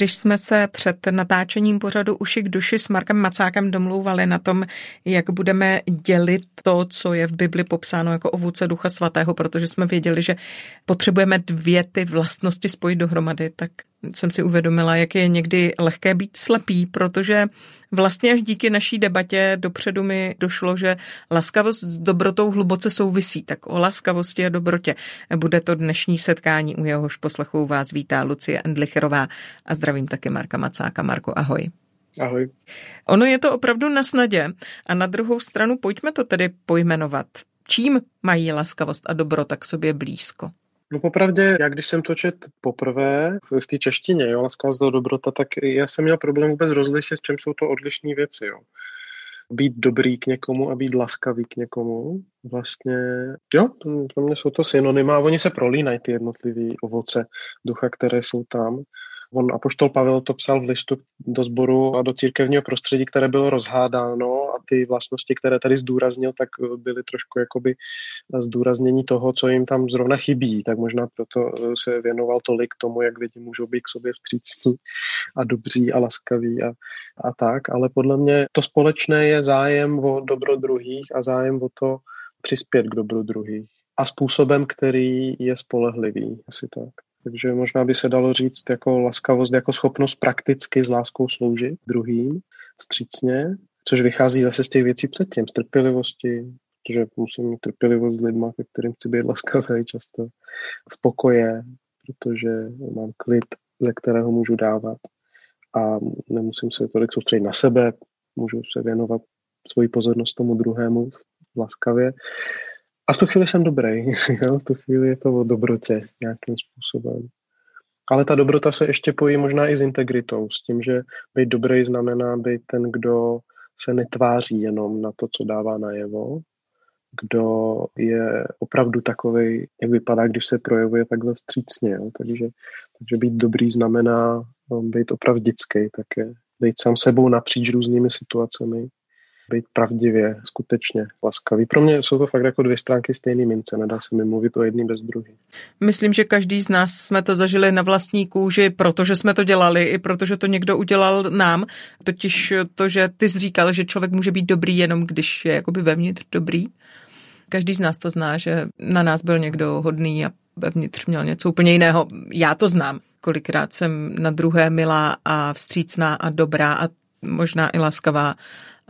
Když jsme se před natáčením pořadu Uši k duši s Markem Macákem domlouvali na tom, jak budeme dělit to, co je v Bibli popsáno jako ovoce Ducha Svatého, protože jsme věděli, že potřebujeme dvě ty vlastnosti spojit dohromady, tak jsem si uvědomila, jak je někdy lehké být slepý, protože vlastně až díky naší debatě dopředu mi došlo, že laskavost s dobrotou hluboce souvisí. Tak o laskavosti a dobrotě bude to dnešní setkání, u jehož poslechu vás vítá Lucie Endlicherová a zdravím taky Marka Macáka. Marko, ahoj. Ahoj. Ono je to opravdu na snadě a na druhou stranu pojďme to tedy pojmenovat. Čím mají laskavost a dobrota k sobě blízko? No popravdě, já když jsem to čet poprvé v té češtině, jo, laskavost a dobrota, tak já jsem měl problém vůbec rozlišit, s čem jsou to odlišné věci, jo. Být dobrý k někomu a být laskavý k někomu, vlastně, jo, pro mě jsou to synonyma a oni se prolínají ty jednotlivé ovoce ducha, které jsou tam. On, Apoštol Pavel to psal v listu do sboru a do církevního prostředí, které bylo rozhádáno a ty vlastnosti, které tady zdůraznil, tak byly trošku jakoby zdůraznění toho, co jim tam zrovna chybí. Tak možná proto se věnoval tolik tomu, jak lidi můžou být k sobě vstřícní a dobří a laskaví a, a tak. Ale podle mě to společné je zájem o dobro druhých a zájem o to přispět k dobru druhých. A způsobem, který je spolehlivý, asi tak. Takže možná by se dalo říct jako laskavost, jako schopnost prakticky s láskou sloužit druhým vstřícně, což vychází zase z těch věcí předtím, z trpělivosti, protože musím mít trpělivost s lidma, ke kterým chci být laskavý často, v pokoje, protože mám klid, ze kterého můžu dávat a nemusím se tolik soustředit na sebe, můžu se věnovat svoji pozornost tomu druhému laskavě a v tu chvíli jsem dobrý, jo? v tu chvíli je to o dobrotě nějakým způsobem. Ale ta dobrota se ještě pojí možná i s integritou, s tím, že být dobrý znamená být ten, kdo se netváří jenom na to, co dává najevo, kdo je opravdu takový, jak vypadá, když se projevuje takhle vstřícně. Jo? Takže, takže být dobrý znamená no, být opravdický také, být sám sebou napříč různými situacemi být pravdivě, skutečně laskavý. Pro mě jsou to fakt jako dvě stránky stejné mince, nedá se mi mluvit o jedný bez druhý. Myslím, že každý z nás jsme to zažili na vlastní kůži, protože jsme to dělali, i protože to někdo udělal nám. Totiž to, že ty jsi říkal, že člověk může být dobrý jenom když je jakoby vevnitř dobrý. Každý z nás to zná, že na nás byl někdo hodný a vevnitř měl něco úplně jiného. Já to znám. Kolikrát jsem na druhé milá a vstřícná a dobrá a možná i laskavá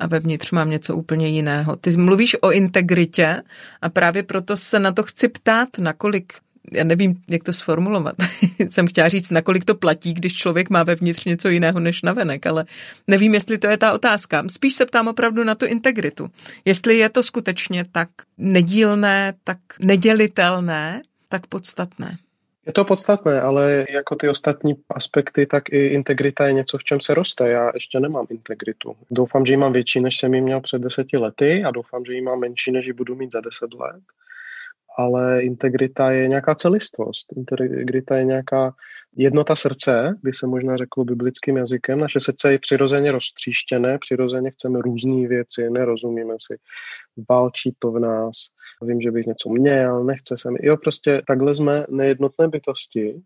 a vevnitř mám něco úplně jiného. Ty mluvíš o integritě a právě proto se na to chci ptát, nakolik já nevím, jak to sformulovat. Jsem chtěla říct, nakolik to platí, když člověk má vevnitř něco jiného než navenek, ale nevím, jestli to je ta otázka. Spíš se ptám opravdu na tu integritu. Jestli je to skutečně tak nedílné, tak nedělitelné, tak podstatné. Je to podstatné, ale jako ty ostatní aspekty, tak i integrita je něco, v čem se roste. Já ještě nemám integritu. Doufám, že ji mám větší, než jsem ji měl před deseti lety a doufám, že ji mám menší, než ji budu mít za deset let. Ale integrita je nějaká celistvost. Integrita je nějaká jednota srdce, by se možná řeklo biblickým jazykem. Naše srdce je přirozeně roztříštěné, přirozeně chceme různé věci, nerozumíme si, válčí to v nás, vím, že bych něco měl, nechce se mi. Jo, prostě takhle jsme nejednotné bytosti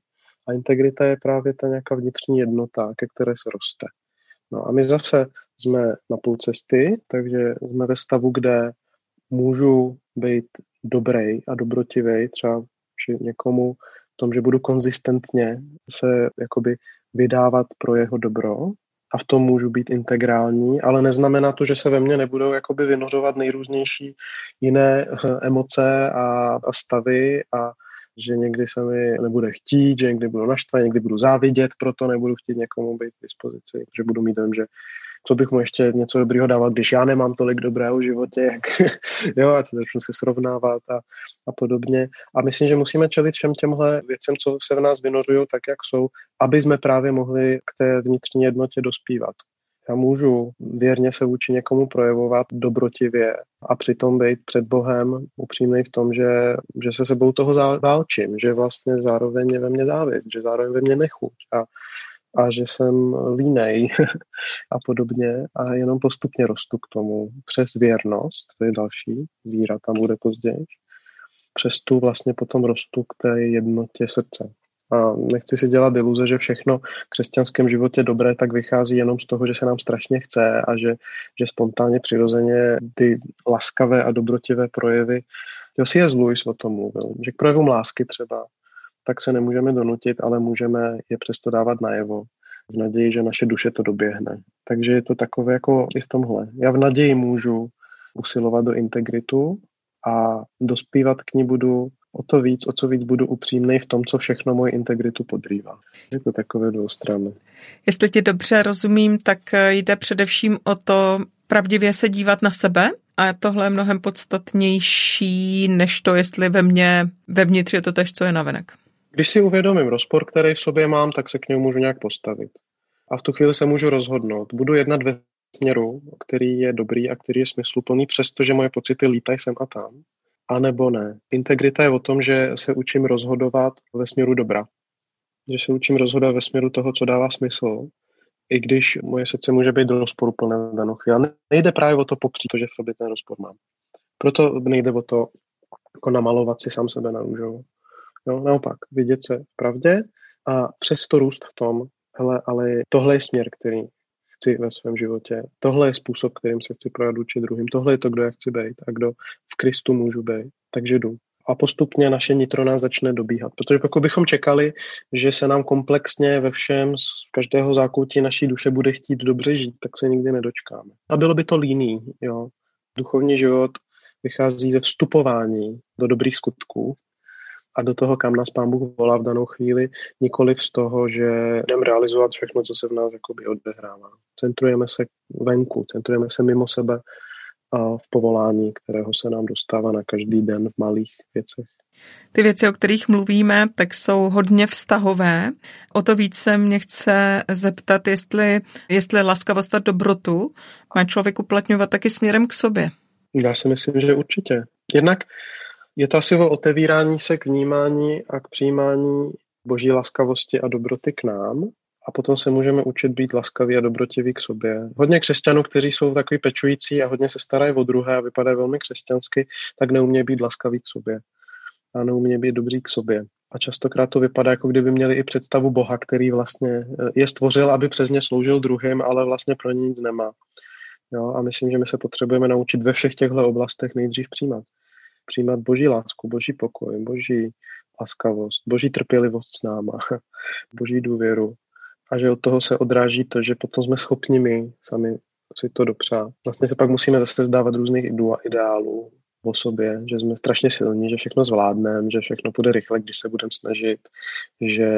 a integrita je právě ta nějaká vnitřní jednota, ke které se roste. No a my zase jsme na půl cesty, takže jsme ve stavu, kde můžu být dobrý a dobrotivý třeba při někomu v tom, že budu konzistentně se jakoby vydávat pro jeho dobro a v tom můžu být integrální, ale neznamená to, že se ve mně nebudou jakoby vynořovat nejrůznější jiné eh, emoce a, a stavy a že někdy se mi nebude chtít, že někdy budu naštvaný, někdy budu závidět, proto nebudu chtít někomu být k dispozici, že budu mít dojem, že co bych mu ještě něco dobrýho dával, když já nemám tolik dobrého v životě, jak, jo, a začnu se srovnávat a, a podobně. A myslím, že musíme čelit všem těmhle věcem, co se v nás vynořují tak, jak jsou, aby jsme právě mohli k té vnitřní jednotě dospívat. Já můžu věrně se vůči někomu projevovat dobrotivě a přitom být před Bohem upřímný v tom, že, že se sebou toho válčím, že vlastně zároveň je ve mně závist, že zároveň ve mně nechuť a, a že jsem línej a podobně a jenom postupně rostu k tomu. Přes věrnost, to je další, víra tam bude později, přes tu vlastně potom rostu k té jednotě srdce. A nechci si dělat iluze, že všechno v křesťanském životě dobré tak vychází jenom z toho, že se nám strašně chce a že, že spontánně přirozeně ty laskavé a dobrotivé projevy, jo si je Lewis o tom mluvil, že k projevům lásky třeba, tak se nemůžeme donutit, ale můžeme je přesto dávat najevo v naději, že naše duše to doběhne. Takže je to takové jako i v tomhle. Já v naději můžu usilovat do integritu a dospívat k ní budu o to víc, o co víc budu upřímný v tom, co všechno moji integritu podrývá. Je to takové dvoustranné. Jestli ti dobře rozumím, tak jde především o to pravdivě se dívat na sebe a tohle je mnohem podstatnější, než to, jestli ve mně, vevnitř je to tež, co je navenek. Když si uvědomím rozpor, který v sobě mám, tak se k němu můžu nějak postavit. A v tu chvíli se můžu rozhodnout. Budu jednat ve směru, který je dobrý a který je smysluplný, přestože moje pocity lítají sem a tam a nebo ne. Integrita je o tom, že se učím rozhodovat ve směru dobra. Že se učím rozhodovat ve směru toho, co dává smysl, i když moje srdce může být do rozporu plné v danou chvíli. Nejde právě o to popřít že v sobě ten rozpor mám. Proto nejde o to jako namalovat si sám sebe na růžovo. No, naopak, vidět se v pravdě a přesto růst v tom, hele, ale tohle je směr, který chci ve svém životě. Tohle je způsob, kterým se chci projat učit druhým. Tohle je to, kdo já chci být a kdo v Kristu můžu být. Takže jdu. A postupně naše nitro nás začne dobíhat. Protože pokud bychom čekali, že se nám komplexně ve všem z každého zákoutí naší duše bude chtít dobře žít, tak se nikdy nedočkáme. A bylo by to líný. Jo. Duchovní život vychází ze vstupování do dobrých skutků a do toho, kam nás Pán Bůh volá v danou chvíli, nikoli z toho, že jdeme realizovat všechno, co se v nás jakoby odehrává. Centrujeme se venku, centrujeme se mimo sebe a v povolání, kterého se nám dostává na každý den v malých věcech. Ty věci, o kterých mluvíme, tak jsou hodně vztahové. O to více mě chce zeptat, jestli, jestli laskavost a dobrotu má člověk uplatňovat taky směrem k sobě. Já si myslím, že určitě. Jednak je to asi o otevírání se k vnímání a k přijímání boží laskavosti a dobroty k nám a potom se můžeme učit být laskaví a dobrotiví k sobě. Hodně křesťanů, kteří jsou takový pečující a hodně se starají o druhé a vypadají velmi křesťansky, tak neumějí být laskaví k sobě a neumějí být dobří k sobě. A častokrát to vypadá, jako kdyby měli i představu Boha, který vlastně eh, je stvořil, aby přes ně sloužil druhým, ale vlastně pro ně nic nemá. Jo, a myslím, že my se potřebujeme naučit ve všech těchto oblastech nejdřív přijímat přijímat boží lásku, boží pokoj, boží laskavost, boží trpělivost s náma, boží důvěru. A že od toho se odráží to, že potom jsme schopni my sami si to dopřát. Vlastně se pak musíme zase vzdávat různých ideálů o sobě, že jsme strašně silní, že všechno zvládneme, že všechno půjde rychle, když se budeme snažit, že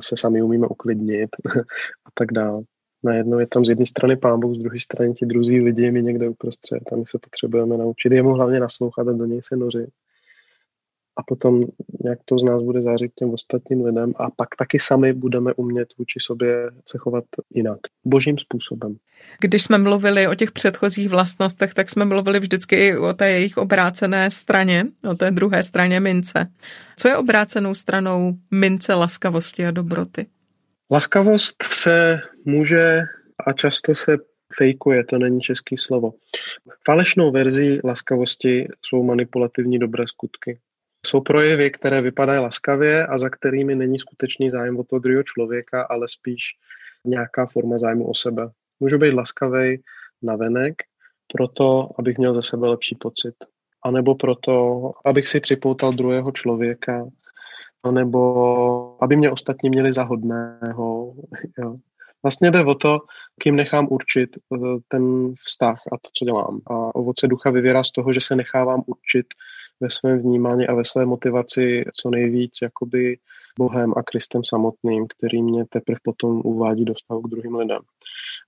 se sami umíme uklidnit a tak dále najednou je tam z jedné strany pán Bůh, z druhé strany ti druzí lidi, my někde uprostřed a my se potřebujeme naučit jemu hlavně naslouchat a do něj se nořit. A potom nějak to z nás bude zářit těm ostatním lidem a pak taky sami budeme umět vůči sobě se chovat jinak, božím způsobem. Když jsme mluvili o těch předchozích vlastnostech, tak jsme mluvili vždycky i o té jejich obrácené straně, o té druhé straně mince. Co je obrácenou stranou mince laskavosti a dobroty? Laskavost se může a často se fejkuje, to není český slovo. Falešnou verzí laskavosti jsou manipulativní dobré skutky. Jsou projevy, které vypadají laskavě a za kterými není skutečný zájem o toho druhého člověka, ale spíš nějaká forma zájmu o sebe. Můžu být laskavý na venek, proto, abych měl za sebe lepší pocit. A nebo proto, abych si připoutal druhého člověka, nebo aby mě ostatní měli za hodného. Jo. Vlastně jde o to, kým nechám určit eh, ten vztah a to, co dělám. A ovoce ducha vyvěrá z toho, že se nechávám určit ve svém vnímání a ve své motivaci co nejvíc jakoby Bohem a Kristem samotným, který mě teprve potom uvádí do vztahu k druhým lidem.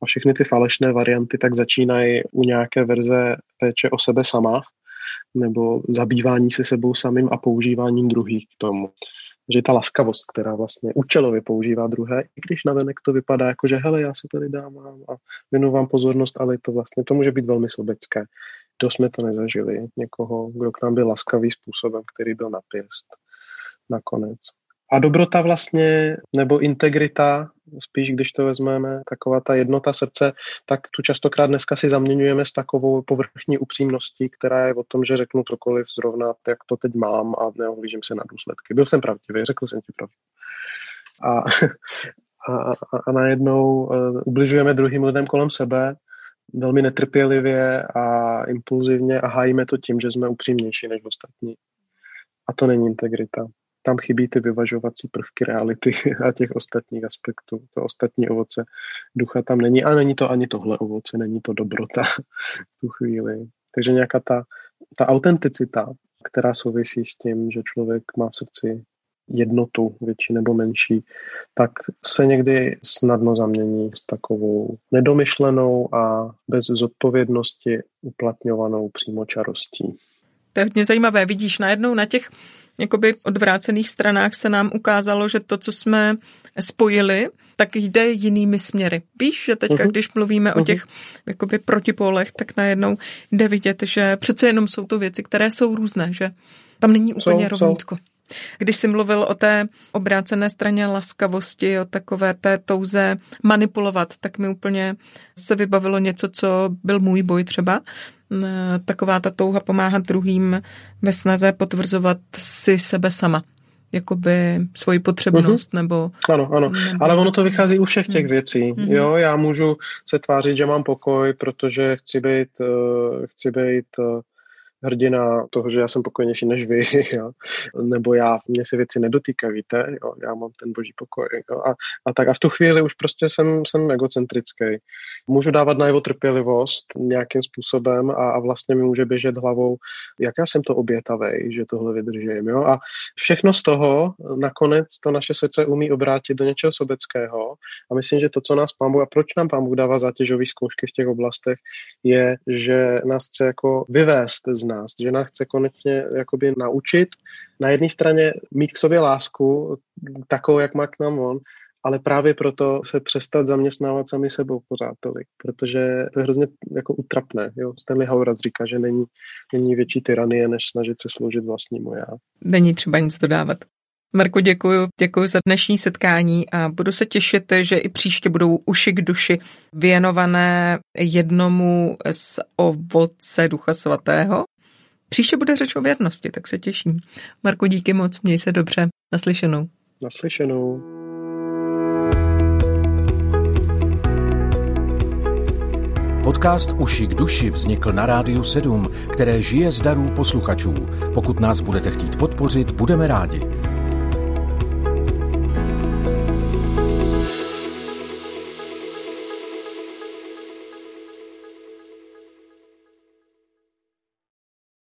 A všechny ty falešné varianty tak začínají u nějaké verze péče o sebe sama, nebo zabývání se sebou samým a používáním druhých k tomu. že ta laskavost, která vlastně účelově používá druhé, i když navenek to vypadá jako, že hele, já se tady dám a věnu vám pozornost, ale to vlastně, to může být velmi sobecké. To jsme to nezažili. Někoho, kdo k nám byl laskavý způsobem, který byl napěst nakonec. A dobrota vlastně, nebo integrita, spíš když to vezmeme, taková ta jednota srdce, tak tu častokrát dneska si zaměňujeme s takovou povrchní upřímností, která je o tom, že řeknu cokoliv zrovna, jak to teď mám a neohlížím se na důsledky. Byl jsem pravdivý, řekl jsem ti pravdu. A, a, a, najednou uh, ubližujeme druhým lidem kolem sebe velmi netrpělivě a impulzivně a hájíme to tím, že jsme upřímnější než ostatní. A to není integrita tam chybí ty vyvažovací prvky reality a těch ostatních aspektů. To ostatní ovoce ducha tam není. A není to ani tohle ovoce, není to dobrota v tu chvíli. Takže nějaká ta, ta autenticita, která souvisí s tím, že člověk má v srdci jednotu, větší nebo menší, tak se někdy snadno zamění s takovou nedomyšlenou a bez zodpovědnosti uplatňovanou přímočarostí. To je hodně zajímavé. Vidíš, najednou na těch jakoby odvrácených stranách se nám ukázalo, že to, co jsme spojili, tak jde jinými směry. Víš, že teďka, uh-huh. když mluvíme uh-huh. o mhm. těch jakoby protipólech, tak najednou jde vidět, že přece jenom jsou to věci, které jsou různé, že tam není úplně jsou, rovnítko. Jsou. Když jsi mluvil o té obrácené straně laskavosti, o takové té touze manipulovat, tak mi úplně se vybavilo něco, co byl můj boj třeba. Taková ta touha pomáhat druhým ve snaze potvrzovat si sebe sama jakoby svoji potřebnost, mm-hmm. nebo... Ano, ano, nebo... ale ono to vychází u všech těch mm. věcí, mm-hmm. jo, já můžu se tvářit, že mám pokoj, protože chci být, uh, chci být uh, hrdina toho, že já jsem pokojnější než vy, jo? nebo já, mě se věci nedotýkají, víte, jo? já mám ten boží pokoj. Jo? A, a, tak a v tu chvíli už prostě jsem, jsem egocentrický. Můžu dávat na jeho trpělivost nějakým způsobem a, a vlastně mi může běžet hlavou, jak já jsem to obětavý, že tohle vydržím. Jo? A všechno z toho nakonec to naše srdce umí obrátit do něčeho sobeckého a myslím, že to, co nás pán Bůh, a proč nám pán Bůh dává zátěžové zkoušky v těch oblastech, je, že nás chce jako vyvést z nás, že nás chce konečně jakoby naučit na jedné straně mít k sobě lásku, takovou, jak má k nám on, ale právě proto se přestat zaměstnávat sami sebou pořád tolik, protože to je hrozně jako utrapné. Jo? Stanley Howard říká, že není, není větší tyranie, než snažit se sloužit vlastnímu já. Není třeba nic dodávat. Marko, děkuji, děkuji za dnešní setkání a budu se těšit, že i příště budou uši k duši věnované jednomu z ovoce Ducha Svatého. Příště bude řeč o věrnosti, tak se těším. Marko, díky moc, měj se dobře. Naslyšenou. Naslyšenou. Podcast Uši k duši vznikl na Rádiu 7, které žije z darů posluchačů. Pokud nás budete chtít podpořit, budeme rádi.